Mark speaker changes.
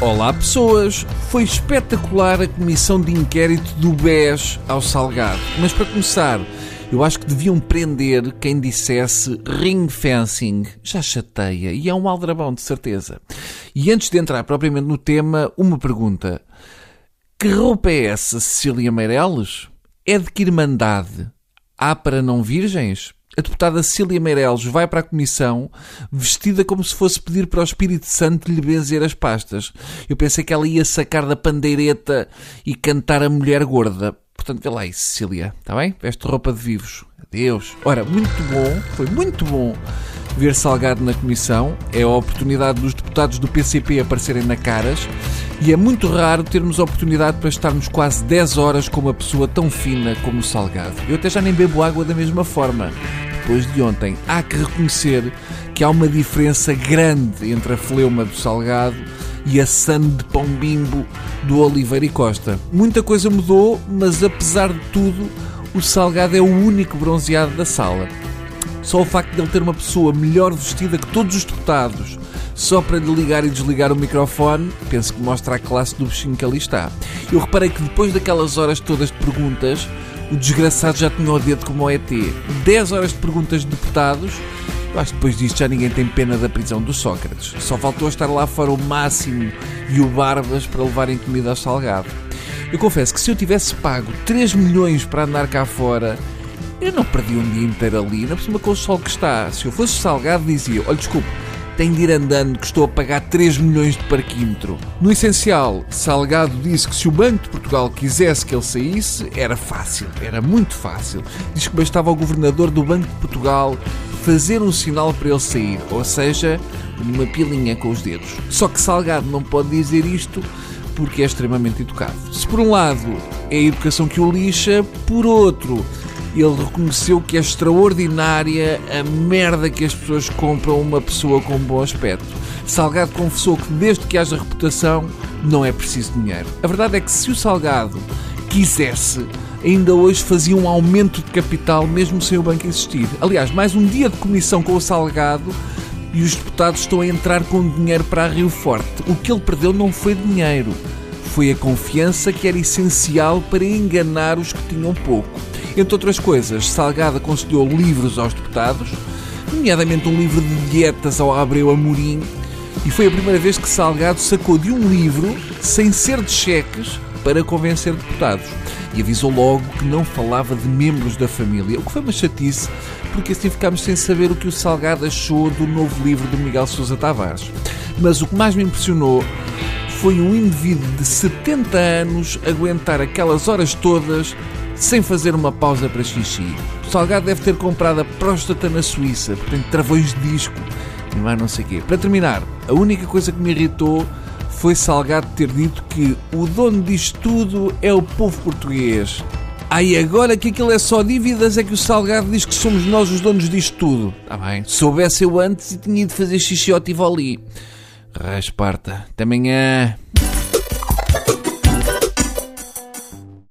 Speaker 1: Olá pessoas! Foi espetacular a comissão de inquérito do BES ao Salgado. Mas para começar, eu acho que deviam prender quem dissesse ring fencing. Já chateia e é um aldrabão de certeza. E antes de entrar propriamente no tema, uma pergunta. Que roupa é essa, Cecília Meireles? É de que irmandade? Há para não virgens? A deputada Cília Meireles vai para a comissão vestida como se fosse pedir para o Espírito Santo lhe benzer as pastas. Eu pensei que ela ia sacar da pandeireta e cantar a mulher gorda. Portanto, vê lá aí, Cecília, está bem? Veste roupa de vivos. Adeus. Ora, muito bom, foi muito bom ver Salgado na comissão. É a oportunidade dos deputados do PCP aparecerem na caras. E é muito raro termos oportunidade para estarmos quase 10 horas com uma pessoa tão fina como o Salgado. Eu até já nem bebo água da mesma forma depois de ontem. Há que reconhecer que há uma diferença grande entre a fleuma do Salgado e a sand de pão bimbo do Oliveira e Costa. Muita coisa mudou, mas apesar de tudo, o Salgado é o único bronzeado da sala. Só o facto de ele ter uma pessoa melhor vestida que todos os deputados, só para lhe ligar e desligar o microfone, penso que mostra a classe do bichinho que ali está. Eu reparei que depois daquelas horas todas de perguntas, o desgraçado já tinha o dedo como o ET. 10 horas de perguntas de deputados. Eu acho que depois disto já ninguém tem pena da prisão do Sócrates. Só faltou estar lá fora o Máximo e o Barbas para levarem comida ao salgado. Eu confesso que se eu tivesse pago 3 milhões para andar cá fora, eu não perdi um dia inteiro ali, na por cima com o sol que está. Se eu fosse salgado, dizia: olha, desculpe, tem de ir andando que estou a pagar 3 milhões de parquímetro. No essencial, Salgado disse que se o Banco de Portugal quisesse que ele saísse, era fácil, era muito fácil. Diz que bastava ao governador do Banco de Portugal fazer um sinal para ele sair, ou seja, uma pilinha com os dedos. Só que Salgado não pode dizer isto porque é extremamente educado. Se por um lado é a educação que o lixa, por outro ele reconheceu que é extraordinária a merda que as pessoas compram uma pessoa com bom aspecto. Salgado confessou que desde que haja reputação não é preciso dinheiro. A verdade é que se o Salgado quisesse, ainda hoje fazia um aumento de capital mesmo sem o banco existir. Aliás, mais um dia de comissão com o Salgado e os deputados estão a entrar com dinheiro para a Rio Forte. O que ele perdeu não foi dinheiro, foi a confiança que era essencial para enganar os que tinham pouco. Entre outras coisas, Salgado aconselhou livros aos deputados, nomeadamente um livro de dietas ao Abreu Amorim, e foi a primeira vez que Salgado sacou de um livro, sem ser de cheques, para convencer deputados. E avisou logo que não falava de membros da família, o que foi uma chatice, porque assim ficámos sem saber o que o Salgado achou do novo livro do Miguel Sousa Tavares. Mas o que mais me impressionou foi um indivíduo de 70 anos aguentar aquelas horas todas sem fazer uma pausa para xixi. O Salgado deve ter comprado a próstata na Suíça, portanto, travões de disco e mais não sei o quê. Para terminar, a única coisa que me irritou foi Salgado ter dito que o dono disto tudo é o povo português. Aí agora que aquilo é só dívidas é que o Salgado diz que somos nós os donos disto tudo. Está bem. Soubesse eu antes e tinha ido fazer xixi ao Tivoli. Rasparta. Até amanhã.